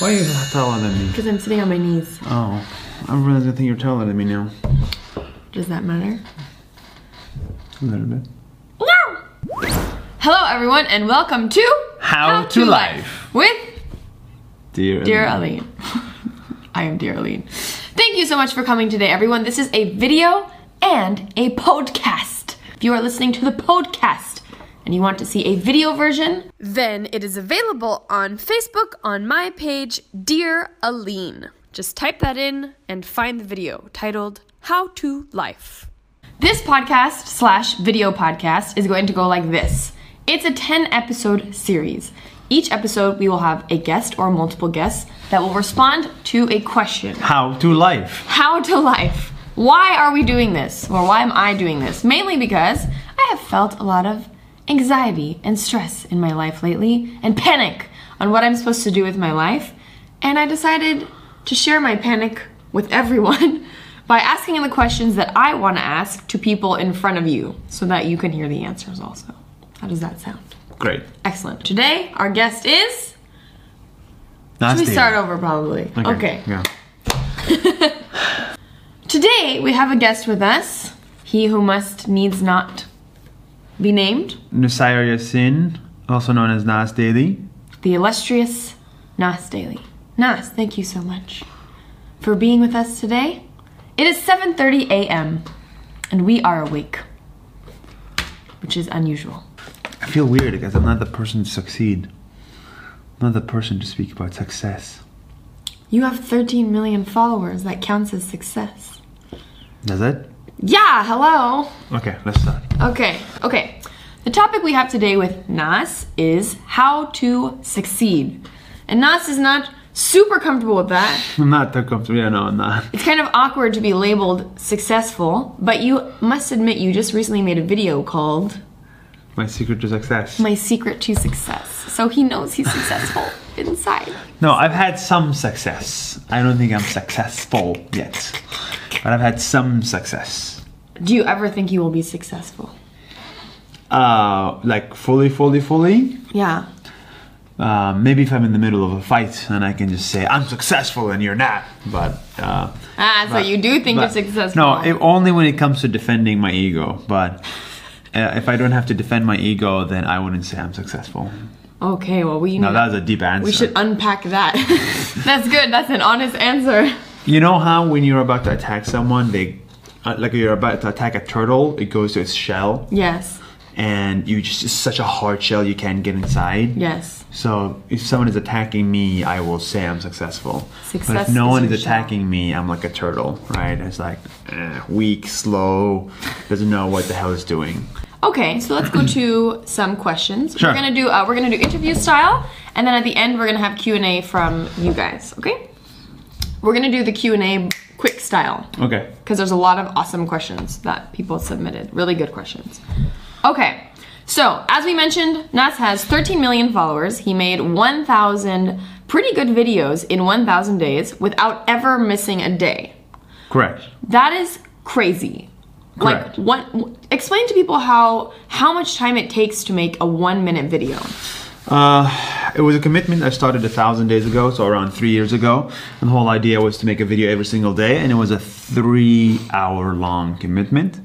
Why are you taller than me? Because I'm sitting on my knees. Oh, I realize I think you're taller than me now. Does that matter? A little bit. Hello, everyone, and welcome to How to Life. with Dear, Dear. Alyne. I am Dear Alyne. Thank you so much for coming today, everyone. This is a video and a podcast. If you are listening to the podcast and you want to see a video version, then it is available on Facebook on my page, Dear Alyne. Just type that in and find the video titled How to Life. This podcast slash video podcast is going to go like this. It's a 10 episode series. Each episode, we will have a guest or multiple guests that will respond to a question. How to Life. How to life. Why are we doing this? Or why am I doing this? Mainly because I have felt a lot of anxiety and stress in my life lately and panic on what I'm supposed to do with my life. And I decided to share my panic with everyone by asking the questions that I want to ask to people in front of you so that you can hear the answers also. How does that sound? Great. Excellent. Today, our guest is. Nice Should we start over probably? okay. Yeah. Today we have a guest with us. He who must needs not be named, Nuseir Yassin, also known as Nas Daily. the illustrious Nas Daily. Nas, thank you so much for being with us today. It is 7:30 a.m. and we are awake, which is unusual. I feel weird because I'm not the person to succeed. I'm not the person to speak about success. You have 13 million followers. That counts as success. Does it? Yeah, hello. Okay, let's start. Okay, okay. The topic we have today with Nas is how to succeed. And Nas is not super comfortable with that. I'm not that comfortable. Yeah, no, I'm not. It's kind of awkward to be labeled successful, but you must admit you just recently made a video called My secret to success. My Secret to Success. So he knows he's successful inside. No, I've had some success. I don't think I'm successful yet. But I've had some success. Do you ever think you will be successful? Uh, like fully, fully, fully. Yeah. Uh, maybe if I'm in the middle of a fight and I can just say I'm successful and you're not. But uh, Ah, so but- you do think but- you're successful. No, it, only when it comes to defending my ego. But uh, if I don't have to defend my ego, then I wouldn't say I'm successful. Okay, well we No, that was a deep answer. we should unpack that. That's good. That's an honest answer. You know how when you're about to attack someone, they uh, like you're about to attack a turtle, it goes to its shell, Yes. and you just it's such a hard shell you can't get inside. Yes. So if someone is attacking me, I will say I'm successful. but if no is one is attacking me, I'm like a turtle, right? It's like eh, weak, slow, doesn't know what the hell it's doing. Okay, so let's go to some questions. Sure. We're gonna do uh, we're gonna do interview style, and then at the end we're gonna have Q and A from you guys. Okay. We're gonna do the Q and A quick style Okay. because there's a lot of awesome questions that people submitted. Really good questions. Okay. So, as we mentioned, Nas has 13 million followers. He made 1,000 pretty good videos in 1,000 days without ever missing a day. Correct. That is crazy. Correct. Like what? explain to people how how much time it takes to make a 1 minute video. Uh, it was a commitment I started a thousand days ago, so around three years ago. And the whole idea was to make a video every single day, and it was a three-hour-long commitment.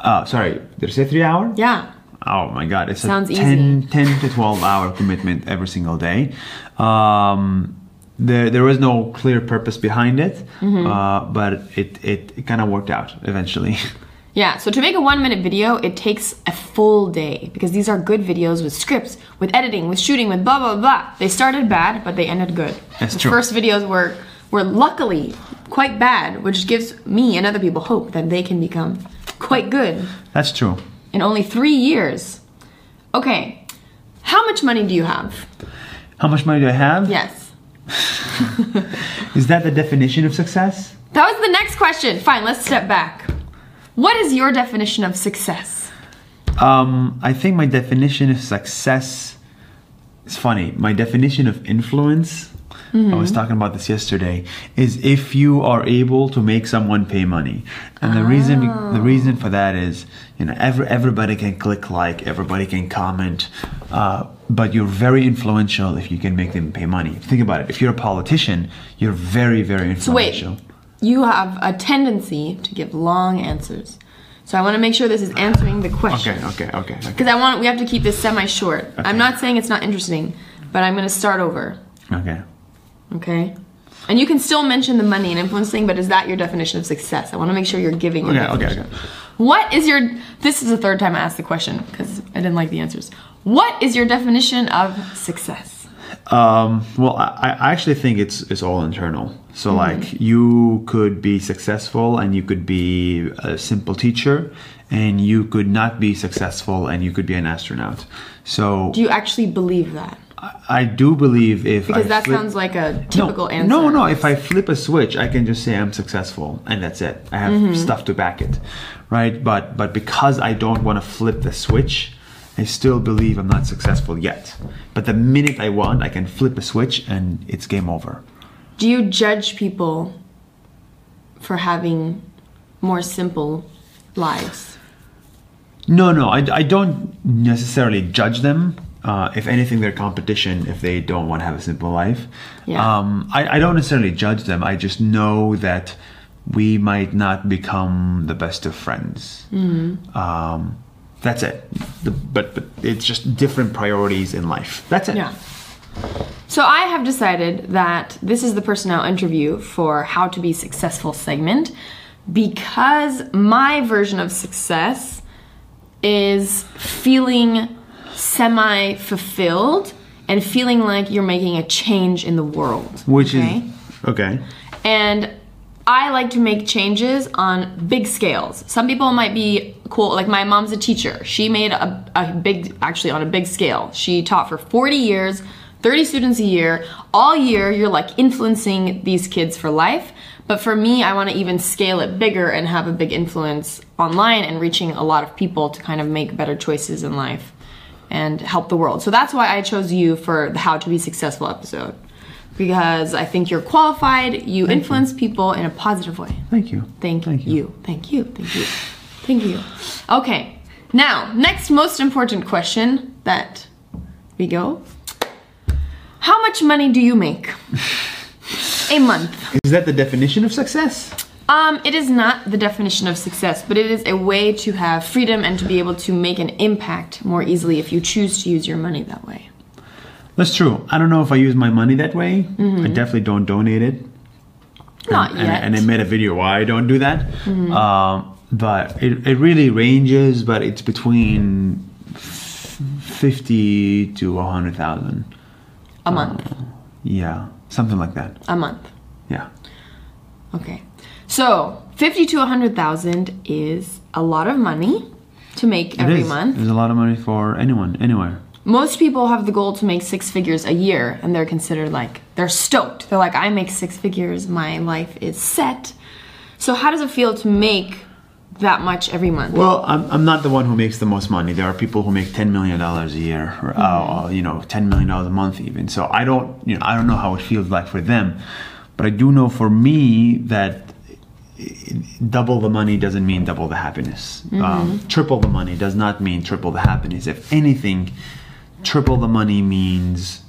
Uh, sorry, did I say three hour? Yeah. Oh my god, it's Sounds a 10, easy. 10 to 12 hour commitment every single day. Um, there, there was no clear purpose behind it, Mm-hmm. uh, but it, it, it kind of worked out eventually. Yeah, so to make a 1 minute video, it takes a full day because these are good videos with scripts, with editing, with shooting, with blah blah blah. They started bad, but they ended good. That's the true. first videos were were luckily quite bad, which gives me and other people hope that they can become quite good That's true. in only 3 years. Okay. How much money do you have? How much money do I have? Yes. Is that the definition of success? That was the next question. Fine, let's step back. What is your definition of success? Um, I think my definition of success is funny. My definition of influence, I was talking about this yesterday, is if you are able to make someone pay money. And the reason the reason for that is, you know, every, everybody can click like, everybody can comment. Uh, but you're very influential if you can make them pay money. Think about it. If you're a politician, you're very, very So wait, influential. You have a tendency to give long answers. So I want to make sure this is answering the question. Okay, okay, okay. okay. Because I want we have to keep this semi short. I'm not saying it's not interesting, but I'm going to start over. Okay. Okay. And you can still mention the money and influence thing, but is that your definition of success? I want to make sure you're giving. Your Okay, okay, okay. What is your? This is the third time I asked the question because I didn't like the answers. What is your definition of success? Um, well, I, I actually think it's it's all internal. So like you could be successful and you could be a simple teacher, and you could not be successful and you could be an astronaut. So Do you actually believe that? I, I do believe if Because I that flip- sounds like a no, typical answer. No, no. If I flip a switch, I can just say I'm successful, and that's it. I have Mm-hmm. stuff to back it, right? But but because I don't want to flip the switch, I still believe I'm not successful yet. But the minute I want, I can flip a switch, and it's game over. Do you judge people for having more simple lives? No, no, I, I don't necessarily judge them. Uh, if anything, they're competition if they don't want to have a simple life. Yeah. Um, I, I don't necessarily judge them. I just know that we might not become the best of friends. Um, that's it. The, but, but it's just different priorities in life. That's it. Yeah. So I have decided that this is the person I'll interview for How to Be Successful segment because my version of success is feeling semi fulfilled and feeling like you're making a change in the world. Which okay? is okay. And I like to make changes on big scales. Some people might be cool. Like my mom's a teacher. She made a, a big, actually on a big scale. She taught for 40 years, 30 students a year. All year, you're like influencing these kids for life. But for me, I want to even scale it bigger and have a big influence online and reaching a lot of people to kind of make better choices in life and help the world. So that's why I chose you for the How to Be Successful episode. Because I think you're qualified, you influence people in a positive way. Thank you. Thank, Thank you. you. Thank you. Thank you. Thank you. Okay. Now, next most important question that we go. How much money do you make? a month. Is that the definition of success? Um, it is not the definition of success, but it is a way to have freedom and to be able to make an impact more easily if you choose to use your money that way. That's true. I don't know if I use my money that way. I definitely don't donate it. Mm-hmm. Not and, yet. Mm-hmm. And, and I made a video why I don't do that. Um, but it, it really ranges, but it's between f- 50 to 100,000. a month. Yeah, something like that. A month. Yeah. Okay. So, 50 to 100,000 is a lot of money to make It every is. month. There's a lot of money for anyone, anywhere. Most people have the goal to make six figures a year and they're considered like they're stoked. They're like I make six figures, my life is set. So how does it feel to make that much every month? Well, I'm, I'm not the one who makes the most money. There are people who make $10 million a year, or, uh, you know, $10 million a month even. So I don't, you know, I don't know how it feels like for them. But I do know for me that double the money doesn't mean double the happiness. Um, triple the money does not mean triple the happiness. If anything, triple the money means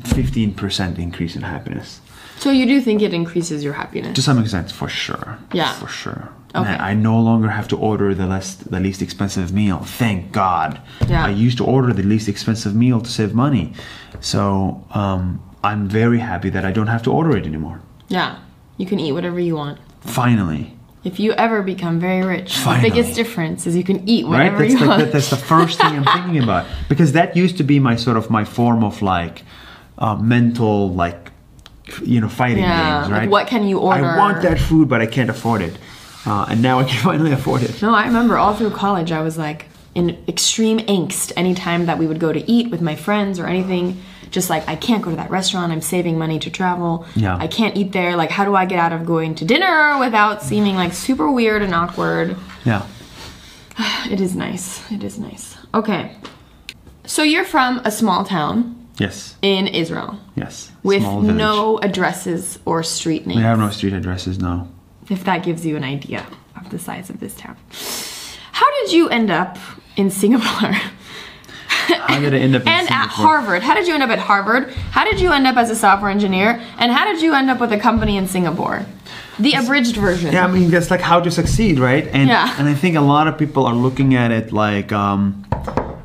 15% increase in happiness. So you do think it increases your happiness? To some extent, for sure. Yeah. For sure. Okay. I no longer have to order the less the least expensive meal. Thank God. Yeah. I used to order the least expensive meal to save money. So um, I'm very happy that I don't have to order it anymore. yeah. You can eat whatever you want. Finally. If you ever become very rich, Finally. the biggest difference is you can eat Right? whatever That's, you like, want. that, that's the first thing I'm thinking about. Because that used to be my sort of my form of like uh, mental like you know fighting Yeah, games, like, right? what can you order? I want that food, but I can't afford it. Uh, and now I can finally afford it. No, I remember all through college, I was like in extreme angst anytime that we would go to eat with my friends or anything. Just like, I can't go to that restaurant, I'm saving money to travel. Yeah. I can't eat there. Like, how do I get out of going to dinner without seeming like super weird and awkward? Yeah. It is nice. It is nice. Okay. So you're from a small town Yes. in Israel Yes. with no addresses or street names. We have no street addresses, no. if that gives you an idea of the size of this town. How did you end up in Singapore? How did I end up in and at Harvard. How did you end up at Harvard? How did you end up as a software engineer? And how did you end up with a company in Singapore? The abridged version. Yeah, I mean that's like how to succeed, right? And Yeah. and I think a lot of people are looking at it like um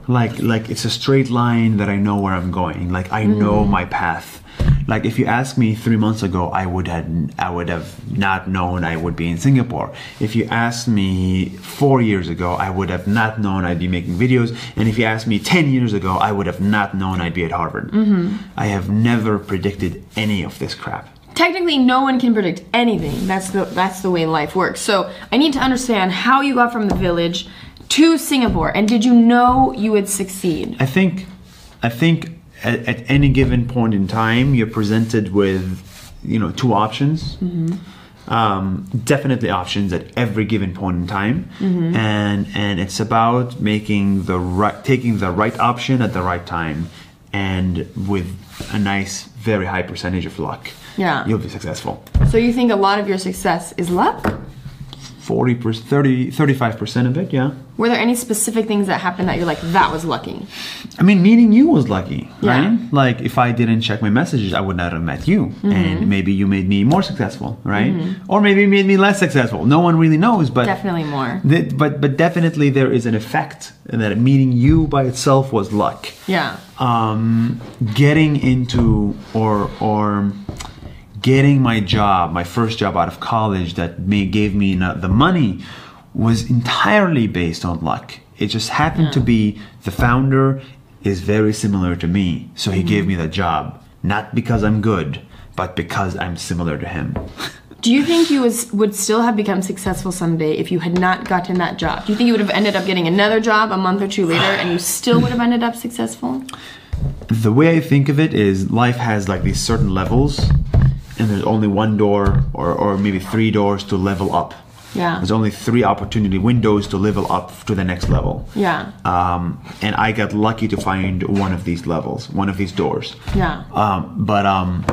like like it's a straight line that I know where I'm going. Like I know my path. Like if you asked me three months ago, I would have I would have not known I would be in Singapore. If you asked me four years ago, I would have not known I'd be making videos. And if you asked me ten years ago, I would have not known I'd be at Harvard. Mm-hmm. I have never predicted any of this crap. Technically, no one can predict anything. That's the that's the way life works. So I need to understand how you got from the village to Singapore, and did you know you would succeed? I think, I think at, at any given point in time, you're presented with, you know, two options. Um, definitely options at every given point in time, and and it's about making the right, taking the right option at the right time, and with a nice, very high percentage of luck. Yeah. you'll be successful. So you think a lot of your success is luck? 40 percent, 30, 35 percent of it, yeah. Were there any specific things that happened that you're like that was lucky? I mean, meeting you was lucky, Yeah. right? Like, if I didn't check my messages, I would not have met you. Mm-hmm. And maybe you made me more successful, right? Or maybe you made me less successful. No one really knows, but Definitely more. th- but but definitely there is an effect that meeting you by itself was luck. Yeah. Um, getting into or or getting my job, my first job out of college that may, gave me the money was entirely based on luck. It just happened to be the founder is very similar to me, so he gave mm-hmm. me the job. Not because I'm good, but because I'm similar to him. Do you think you was would still have become successful someday if you had not gotten that job? Do you think you would have ended up getting another job a month or two later and you still would have ended up successful? the way I think of it is life has like these certain levels, and there's only one door or, or maybe three doors to level up. Yeah. There's only three opportunity windows to level up to the next level. Yeah. Um, and I got lucky to find one of these levels, one of these doors. Yeah. Um, but um,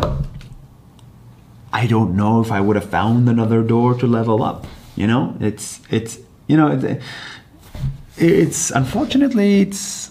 I don't know if I would have found another door to level up. You know, it's it's you know it, it's unfortunately it's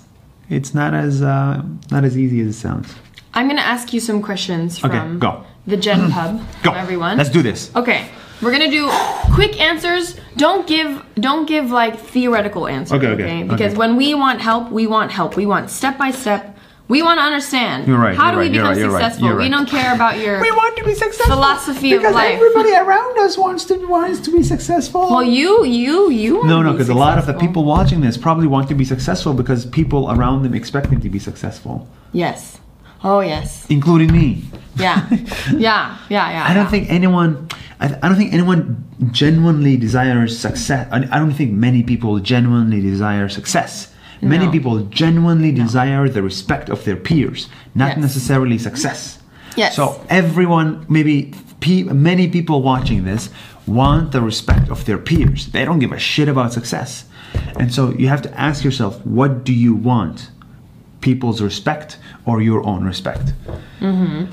it's not as uh, not as easy as it sounds. I'm gonna ask you some questions Okay, from go. The Gen mm. Pub. Go, everyone. Let's do this. Okay, we're gonna do quick answers. Don't give don't give like theoretical answers. Okay, okay, Because okay. when we want help, we want help. We want step by step. We want to understand. You're right, How you're do we right, become you're successful? you're We right. don't care about your. We want to be successful. Philosophy of life. everybody around us wants to wants to be successful. well, you you you. want no, no, because a lot of the people watching this probably want to be successful because people around them expect them to be successful, Yes. Oh yes. including me. Yeah. yeah. Yeah. Yeah. I don't yeah. think anyone. I, I don't think anyone genuinely desires success. I, I don't think many people genuinely desire success. Many No. people genuinely desire the respect of their peers, not Yes. necessarily success. Yes. So everyone, maybe pe- many people watching this, want the respect of their peers. They don't give a shit about success, and so you have to ask yourself, what do you want? People's respect or your own respect? Mm-hmm.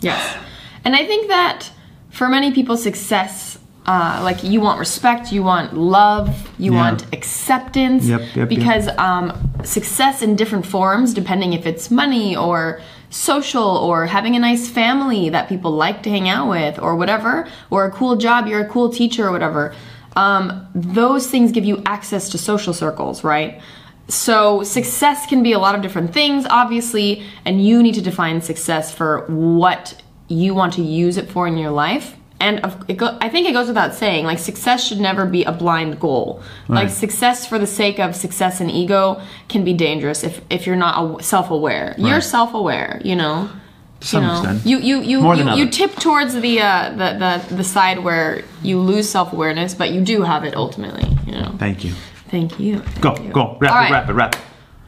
Yes. And I think that for many people, success, uh, like you want respect, you want love, you Yeah. want acceptance. Yep, yep, yep. because um, success in different forms, depending if it's money or social or having a nice family that people like to hang out with or whatever, or a cool job, you're a cool teacher or whatever, um, those things give you access to social circles, right? So success can be a lot of different things, obviously, and you need to define success for what you want to use it for in your life. And I think it goes without saying, like success should never be a blind goal. Like success for the sake of success and ego can be dangerous if if you're not self-aware. You're self-aware, you know. To some you know, extent. you you you you, you tip towards the, uh, the the the side where you lose self-awareness, but you do have it ultimately. You know. Thank you. Thank you. Go, you. go, wrap right. wrap it, wrap it.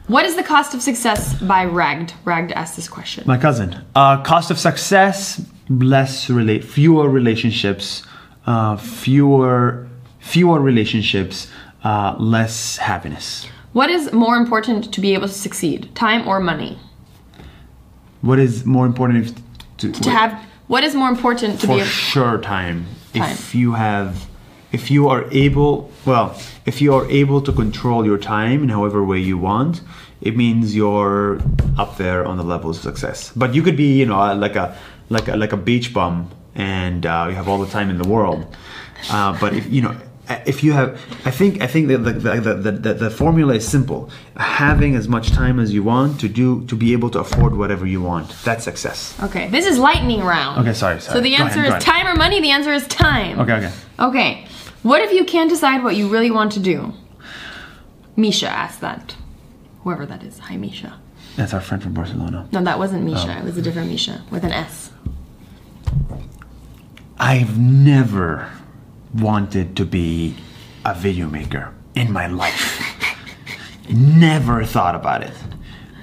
What is the cost of success by Ragged? Ragged asked this question. My cousin. Uh, cost of success: less relate, fewer relationships, uh, fewer, fewer relationships, uh, less happiness. What is more important to be able to succeed, time or money? What is more important if, to, To have what is more important to for be able, sure time. Time. If you have, if you are able, well, if you are able to control your time in however way you want, it means you're up there on the levels of success. But you could be, you know, like a like a like a beach bum, and uh, you have all the time in the world. Uh, but if you know, if you have, I think I think that the the, the, the the formula is simple: having as much time as you want to do to be able to afford whatever you want. That's success. Okay, this is lightning round. Okay, sorry, sorry. So the answer ahead, is time or money. The answer is time. Okay, okay. Okay. What if you can't decide what you really want to do? Misha asked that. Whoever that is. Hi, Misha. That's our friend from Barcelona. No, that wasn't Misha. Oh. It was a different Misha with an S. I've never wanted to be a video maker in my life. never thought about it.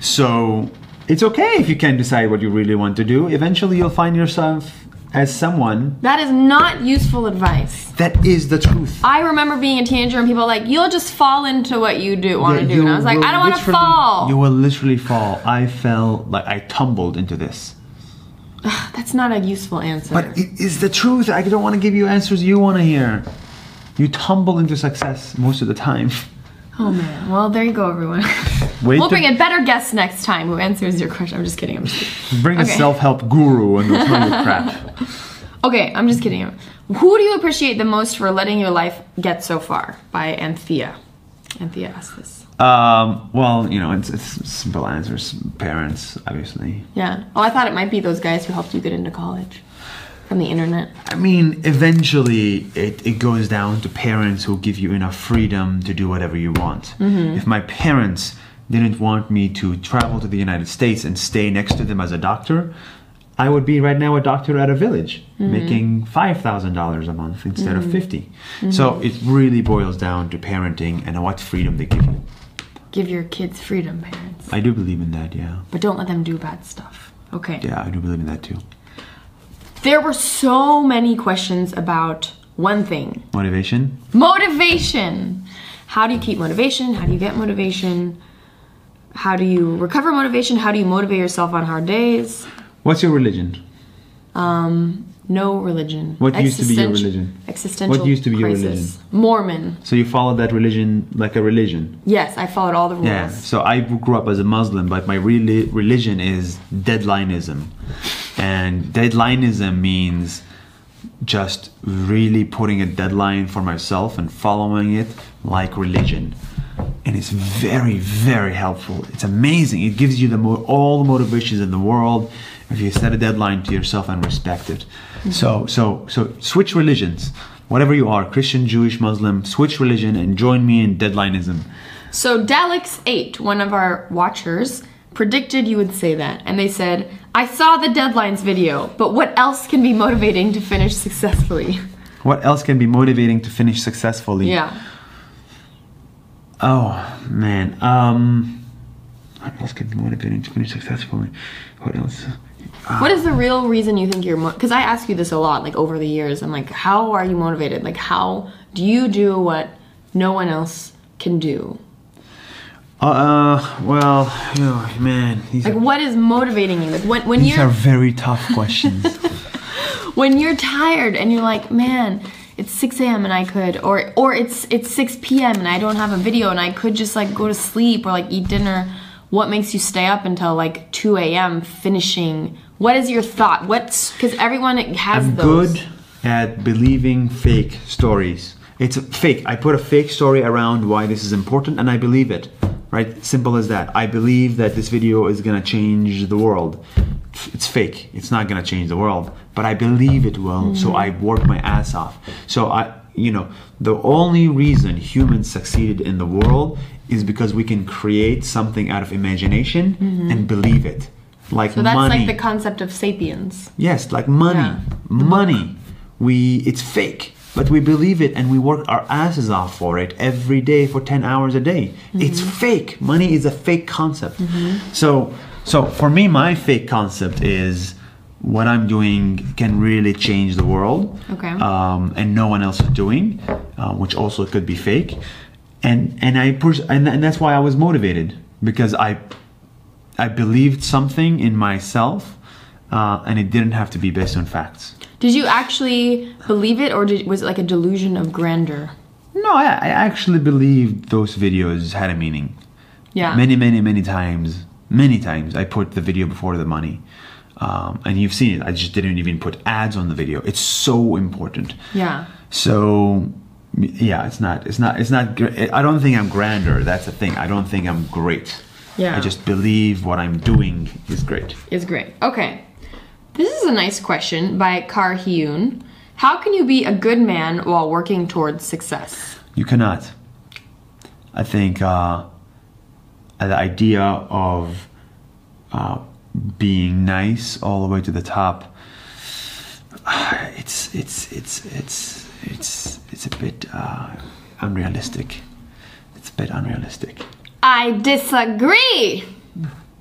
So it's okay if you can't decide what you really want to do. Eventually, you'll find yourself as someone That is not useful advice. that is the truth. I remember being a teenager and people were like, you'll just fall into what you do want to Yeah, do. And I was like, I don't want to fall. You will literally fall. I fell, like, I tumbled into this. That's not a useful answer. But it is the truth. I don't want to give you answers you want to hear. You tumble into success most of the time. oh man. Well, there you go, everyone. Wait we'll bring a better guest next time who answers your question. I'm just kidding. I'm just kidding. Bring Okay. a self-help guru and they'll tell you crap. Okay, I'm just kidding. Who do you appreciate the most for letting your life get so far? By Anthea. Anthea asked this. Um, well, you know, it's, it's simple answers. Parents, obviously. Yeah. Oh, I thought it might be those guys who helped you get into college from the internet. I mean, eventually it, it goes down to parents who give you enough freedom to do whatever you want. If my parents didn't want me to travel to the United States and stay next to them as a doctor, I would be right now a doctor at a village mm-hmm. making $5,000 a month instead of mm-hmm. 50. Mm-hmm. So it really boils down to parenting and what freedom they give you. Give your kids freedom, parents. I do believe in that, yeah. But don't let them do bad stuff. Okay. Yeah, I do believe in that too. There were so many questions about one thing Motivation? motivation. How do you keep motivation? How do you get motivation? How do you recover motivation? How do you motivate yourself on hard days? What's your religion? Um, no religion. What used to be your religion? Existential What used to be your crisis. religion? Mormon. So you followed that religion like a religion? Yes, I followed all the rules. Yeah. So I grew up as a Muslim, but my reli- religion is deadlineism. And deadlineism means just really putting a deadline for myself and following it like religion. And it's very, very helpful. It's amazing. It gives you the mo- all the motivations in the world if you set a deadline to yourself and respect it. Mm-hmm. So, so, so switch religions. Whatever you are, Christian, Jewish, Muslim, switch religion and join me in deadlineism. So Daleks8, one of our watchers, predicted you would say that. And they said, I saw the deadlines video, but what else can be motivating to finish successfully? What else can be motivating to finish successfully? Yeah. Oh man. Um what else can be motivating to finish successfully? What else? What is the real reason you think you're because I ask you this a lot, like over the years. I'm like, how are you motivated? Like, how do you do what no one else can do? Uh, well, you know, man, these, Like, are, what is motivating you? Like, when when these you're are very tough questions. when you're tired and you're like, man, it's 6 a.m. and I could, or or it's it's 6 p.m. and I don't have a video and I could just like go to sleep or like eat dinner. What makes you stay up until like 2 a.m. finishing? What is your thought? What's because everyone has I'm those. good at believing fake stories. It's fake. I put a fake story around why this is important and I believe it. Right? Simple as that. I believe that this video is gonna change the world. It's fake. It's not gonna change the world, but I believe it will. So mm-hmm. I work my ass off. So I, you know, the only reason humans succeeded in the world is because we can create something out of imagination mm-hmm. and believe it. Like So that's money. like the concept of sapiens. Yes, like money. Yeah. Money. We it's fake, but we believe it and we work our asses off for it every day for 10 hours a day. It's Mm-hmm. fake. Money is a fake concept. Mm-hmm. So so for me my fake concept is what I'm doing can really change the world. Okay. Um, and no one else is doing, uh, which also could be fake. And and I pers- and, and that's why I was motivated because I I believed something in myself uh, and it didn't have to be based on facts. Did you actually believe it, or did, was it like a delusion of grandeur? No, I, I actually believed those videos had a meaning. Yeah. Many, many, many times, many times, I put the video before the money. Um, and you've seen it. I just didn't even put ads on the video. It's so important. Yeah. So, yeah, it's not. It's not. It's not. I don't think I'm grander. That's the thing. I don't think I'm great. Yeah. I just believe what I'm doing is great. is great. Okay. This is a nice question by Kar Hyun. How can you be a good man while working towards success? You cannot. I think uh, the idea of uh, being nice all the way to the top, it's it's it's it's it's it's a bit uh, unrealistic. It's a bit unrealistic. I disagree.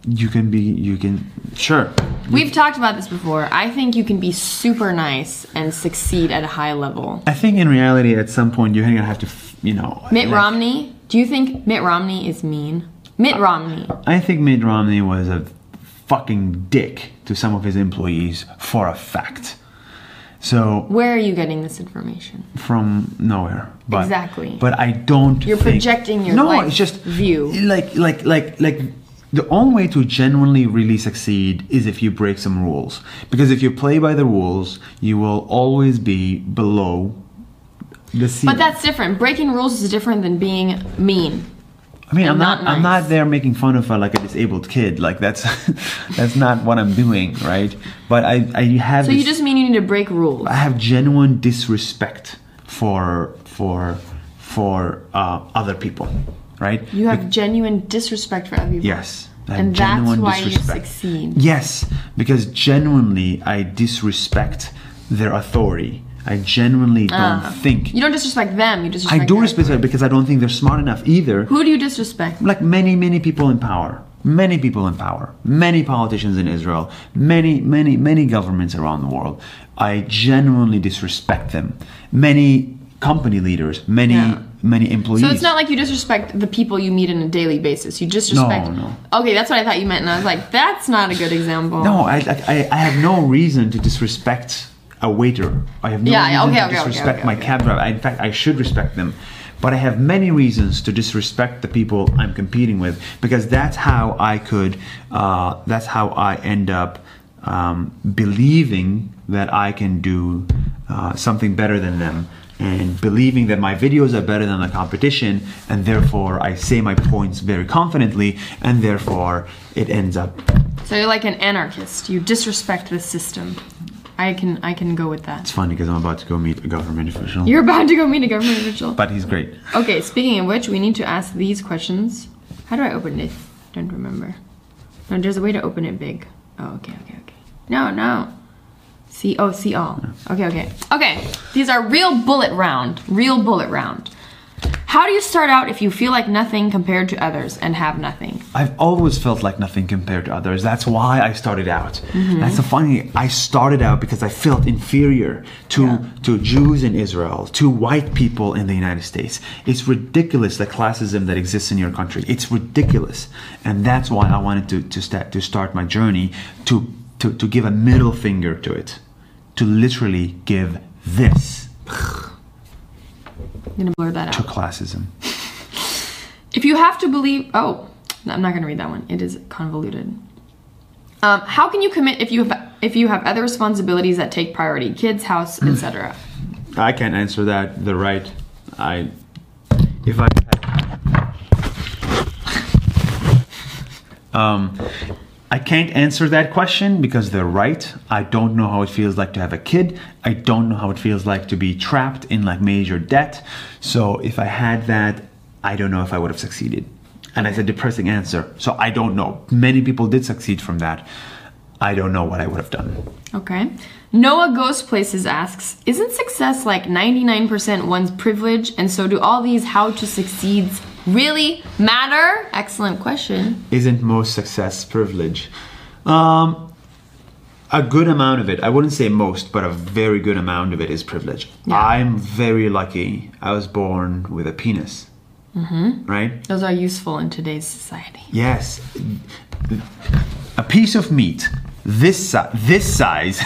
You can be. You can. Sure. We've talked about this before. I think you can be super nice and succeed at a high level. I think in reality, at some point, you're gonna have to. You know. Mitt like- Romney, do you think Mitt Romney is mean? Mitt Romney. I think Mitt Romney was a fucking dick to some of his employees for a fact. So Where are you getting this information? from nowhere. But, Exactly. But I don't. You're think- projecting your no. it's just view. Like like like like. The only way to genuinely really succeed is if you break some rules. Because if you play by the rules, you will always be below the ceiling. But that's different. Breaking rules is different than being mean. I mean, I'm not, not I'm not there making fun of a, like a disabled kid. Like that's that's not what I'm doing, right? But I I have So this, you just mean you need to break rules. I have genuine disrespect for for for uh, other people, right? You have genuine disrespect for other people. Yes. And that's why you succeed. Yes, because genuinely I disrespect their authority. I genuinely don't Ah. think. You don't disrespect them, you disrespect I do respect them because I don't think they're smart enough either. Who do you disrespect? like many many people in power many people in power many politicians in israel many many many governments around the world i genuinely disrespect them many company leaders many Yeah. many employees So it's not like you disrespect the people you meet on a daily basis. You disrespect. no. Okay, that's what I thought you meant, and I was like, that's not a good example. no I, I i have no reason to disrespect a waiter i have no Yeah, reason okay, to okay, disrespect okay, my cab driver I- in fact i should respect them but i have many reasons to disrespect the people i'm competing with because that's how i could uh, that's how i end up um, believing that i can do uh, something better than them and believing that my videos are better than the competition and therefore i say my points very confidently and therefore it ends up So you're like an anarchist. You disrespect the system. I can I can go with that. it's funny because i'm about to go meet a government official You're about to go meet a government official. but he's great Okay, speaking of which, we need to ask these questions. How do I open this? Don't remember. No, there's a way to open it big. Oh, okay, okay, okay. No, no. See, oh, see all. Okay, okay. Okay, these are real bullet round. Real bullet round. How do you start out if you feel like nothing compared to others and have nothing? I've always felt like nothing compared to others. That's why I started out. Mm-hmm. That's the funny. I started out because I felt inferior to to Jews in Israel, to white people in the United States. It's ridiculous the classism that exists in your country. It's ridiculous, and that's why I wanted to to start to start my journey to to to give a middle finger to it, to literally give this I'm gonna blur that to out. classism. If you have to believe, oh, no, I'm not gonna read that one. It is convoluted. Um, how can you commit if you have if you have other responsibilities that take priority, kids, house, etc. I can't answer that. They're right. I if I um I can't answer that question because they're right. I don't know how it feels like to have a kid. I don't know how it feels like to be trapped in like major debt. So if I had that, I don't know if I would have succeeded. And it's a depressing answer. So I don't know. Many people did succeed from that. I don't know what I would have done. Okay. Noah Ghost Places asks, isn't success like 99% one's privilege? And so do all these how to succeeds really matter? Excellent question. isn't most success privilege? Um, a good amount of it, I wouldn't say most, but a very good amount of it is privilege. Yeah. I'm very lucky. I was born with a penis. Mm-hmm. Right? Those are useful in today's society. Yes. A piece of meat this si- this size,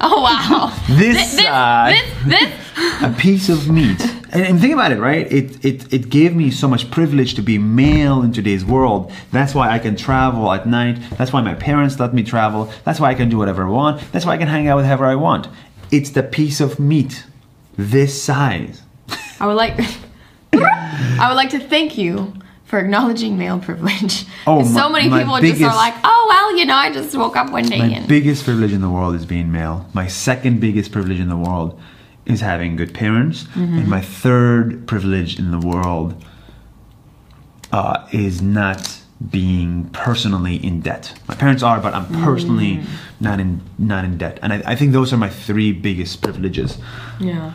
Oh wow. this, uh, this, this, size, this, this. a piece of meat. And, and think about it, right? It, it it gave me so much privilege to be male in today's world. That's why I can travel at night. That's why my parents let me travel. That's why I can do whatever I want. That's why I can hang out with whoever I want. It's the piece of meat, this size. I would like I would like to thank you for acknowledging male privilege. Oh, 'Cause so many my people just are like, oh well, you know, I just woke up one day My and biggest privilege in the world is being male. My second biggest privilege in the world is having good parents. And my third privilege in the world uh, is not being personally in debt. My parents are, but I'm personally not in not in debt. And I, I think those are my three biggest privileges. Yeah.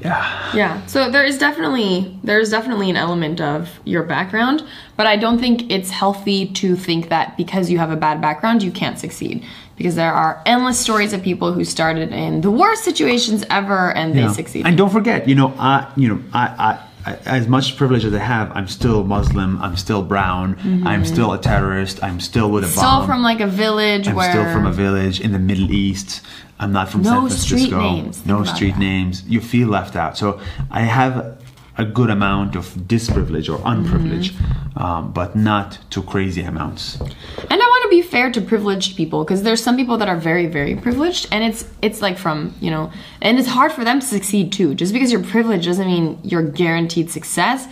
Yeah. Yeah. So there is definitely there's definitely an element of your background, but I don't think it's healthy to think that because you have a bad background you can't succeed. Because there are endless stories of people who started in the worst situations ever and they Yeah. succeeded. And don't forget, you know, I, you know, I, I, I, as much privilege as I have, I'm still Muslim. I'm still brown. I'm still a terrorist. I'm still with a Still bomb. from like a village I'm where still from a village in the Middle East. I'm not from No San Francisco. street names. No street that. names. You feel left out. So I have a good amount of disprivilege or unprivilege, Mm-hmm. um, but not to crazy amounts. And I to be fair to privileged people because there's some people that are very, very privileged, and it's it's like from you know, and it's hard for them to succeed too. Just because you're privileged doesn't mean you're guaranteed success.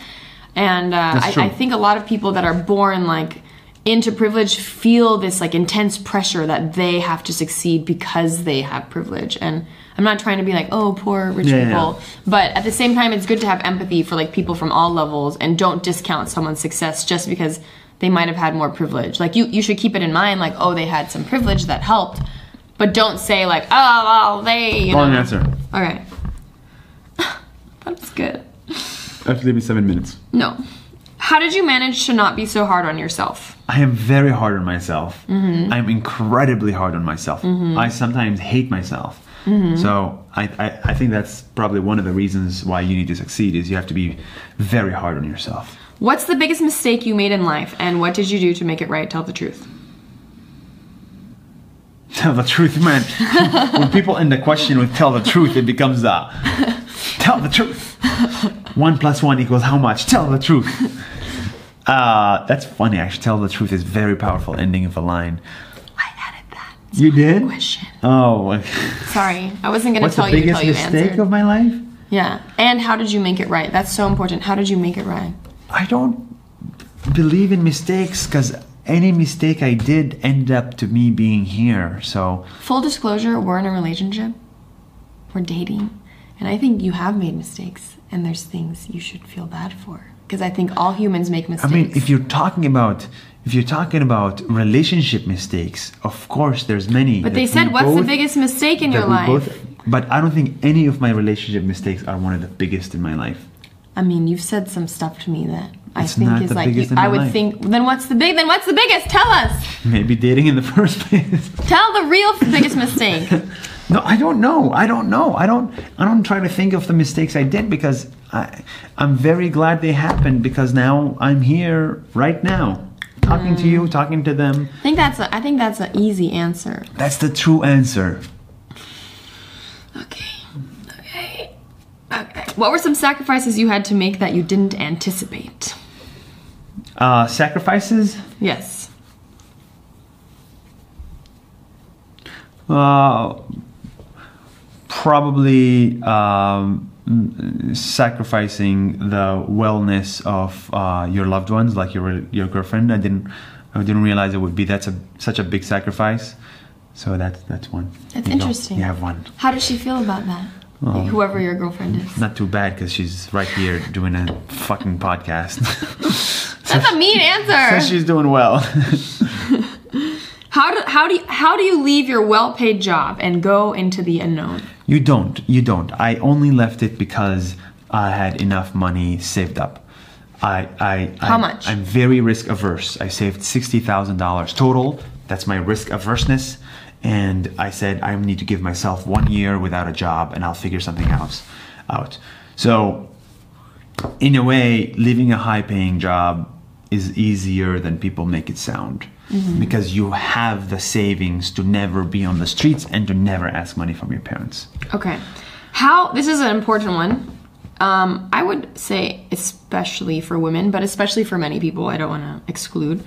And uh, I. I think a lot of people that are born like into privilege feel this like intense pressure that they have to succeed because they have privilege. And I'm not trying to be like, oh, poor rich Yeah, yeah, people, but at the same time, it's good to have empathy for like people from all levels and don't discount someone's success just because they might have had more privilege. Like you, you should keep it in mind, like, oh, they had some privilege that helped, but don't say like, oh, well, they. You Wrong know. answer. All right. that's good. Actually, give me seven minutes. No, how did you manage to not be so hard on yourself? I am very hard on myself. Mm-hmm. I'm incredibly hard on myself. I sometimes hate myself. Mm-hmm. So I, I, I think that's probably one of the reasons why you need to succeed is you have to be very hard on yourself. What's the biggest mistake you made in life, and what did you do to make it right? Tell the truth. Tell the truth, man. when people end the question with tell the truth, it becomes uh, tell the truth. One plus one equals how much? Tell the truth. Uh, that's funny, actually. Tell the truth is very powerful ending of a line. I added that You did? question. Oh, Sorry, I wasn't gonna what's the tell you biggest until you mistake answered. of my life? Yeah. And how did you make it right? That's so important. How did you make it right? I don't believe in mistakes because any mistake I did ended up to me being here. So Full disclosure, we're in a relationship. We're dating. And I think you have made mistakes and there's things you should feel bad for. Because I think all humans make mistakes. I mean, if you're talking about if you're talking about relationship mistakes, of course there's many. but they said, what's the biggest mistake in your life? both- but I don't think any of my relationship mistakes are one of the biggest in my life. I mean, you've said some stuff to me that I It's think is like, you, I would life. think, then what's the big, then what's the biggest? Tell us. Maybe dating in the first place. Tell the real biggest mistake. No, I don't know. I don't know. I don't. I don't try to think of the mistakes I did because I, I'm very glad they happened because now I'm here right now, talking to Mm. you, talking to them. I think that's a, I think that's an easy answer. That's the true answer. Okay. What were some sacrifices you had to make that you didn't anticipate? Uh, sacrifices. Yes. Uh, probably um, sacrificing the wellness of uh, your loved ones, like your your girlfriend. I didn't. I didn't realize it would be that's a such a big sacrifice. So that's that's one. That's You interesting. You have one. How does she feel about that? Like, whoever your girlfriend is. Not too bad because she's right here doing a fucking podcast. That's a mean so answer. she's doing well. How do how do you, how do you leave your well-paid job and go into the unknown? You don't. You don't. I only left it because I had enough money saved up. I, I, How I, much? I'm very risk averse. I saved sixty thousand dollars total. That's my risk averseness, and I said I need to give myself one year without a job, and I'll figure something else out. So, in a way, leaving a high-paying job is easier than people make it sound. Because you have the savings to never be on the streets and to never ask money from your parents. Okay. How, this is an important one. Um, I would say, especially for women, but especially for many people, I don't want to exclude.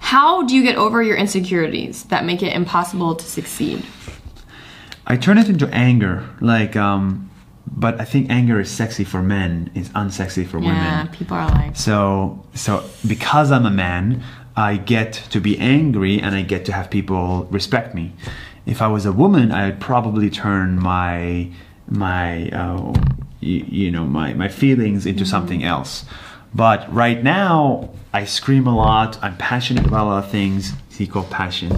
How do you get over your insecurities that make it impossible to succeed? I turn it into anger, like, um, but I think anger is sexy for men, it's unsexy for Yeah, women. Yeah, people are like, So, so because I'm a man, I get to be angry and I get to have people respect me. If I was a woman, I'd probably turn my my uh, you, you know my my feelings into something else. But right now, I scream a lot. I'm passionate about a lot of things. It's called passion.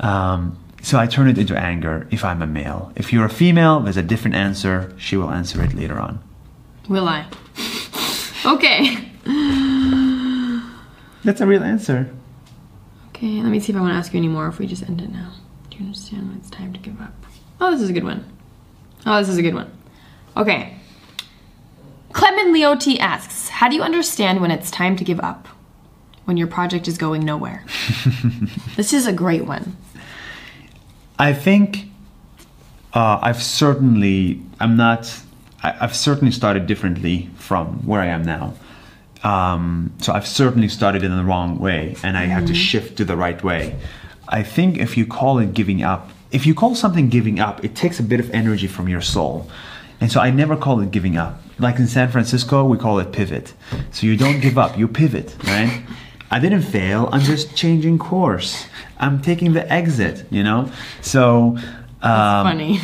Um, so I turn it into anger if I'm a male. If you're a female, there's a different answer. She will answer it later on. will I? okay. That's a real answer. Okay, let me see if I want to ask you any more. If we just end it now, do you understand when it's time to give up? Oh, this is a good one. Oh, this is a good one. Okay. Clement Leoti asks, "How do you understand when it's time to give up? When your project is going nowhere?" this is a great one. I think uh, I've certainly, I'm not, I, I've certainly started differently from where I am now. Um, so I've certainly started in the wrong way and I have to shift to the right way. I think if you call it giving up, if you call something giving up, it takes a bit of energy from your soul. And so I never call it giving up. Like in San Francisco, we call it pivot. So you don't give up, you pivot, right? I didn't fail, I'm just changing course. I'm taking the exit, you know? So um, Funny.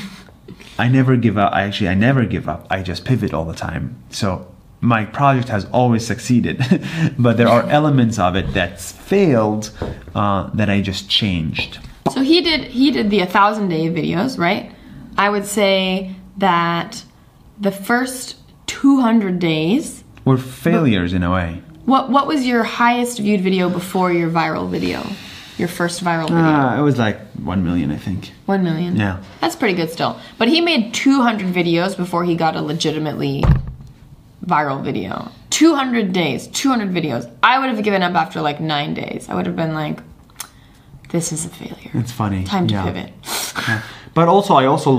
I never give up. I actually, I never give up. I just pivot all the time. So my project has always succeeded, but there are elements of it that's failed uh, that I just changed. So he did he did the a 1000 day videos, right? I would say that the first 200 days We're failures in a way. What what was your highest viewed video before your viral video? Your first viral video? Uh, it was like one million, I think. 1 million. Yeah. That's pretty good still. But he made 200 videos before he got a legitimately viral video. 200 days, 200 videos. I would have given up after like 9 days. I would have been like this is a failure. It's funny. Time to Yeah. pivot. Yeah. But also, I also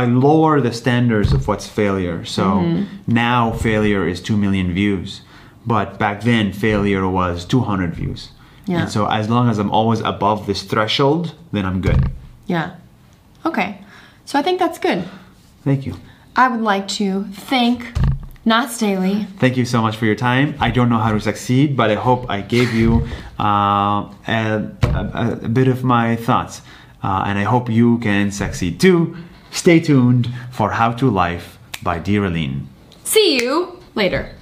I lower the standards of what's failure. So Mm-hmm. now failure is two million views, but back then failure was two hundred views. Yeah. And so as long as I'm always above this threshold, then I'm good. Yeah. Okay. So I think that's good. Thank you. I would like to thank Nas Daily. Thank you so much for your time. I don't know how to succeed, but I hope I gave you uh, a, a, a bit of my thoughts. Uh, and I hope you can succeed too. Stay tuned for How to Life by Dear Alyne. See you later.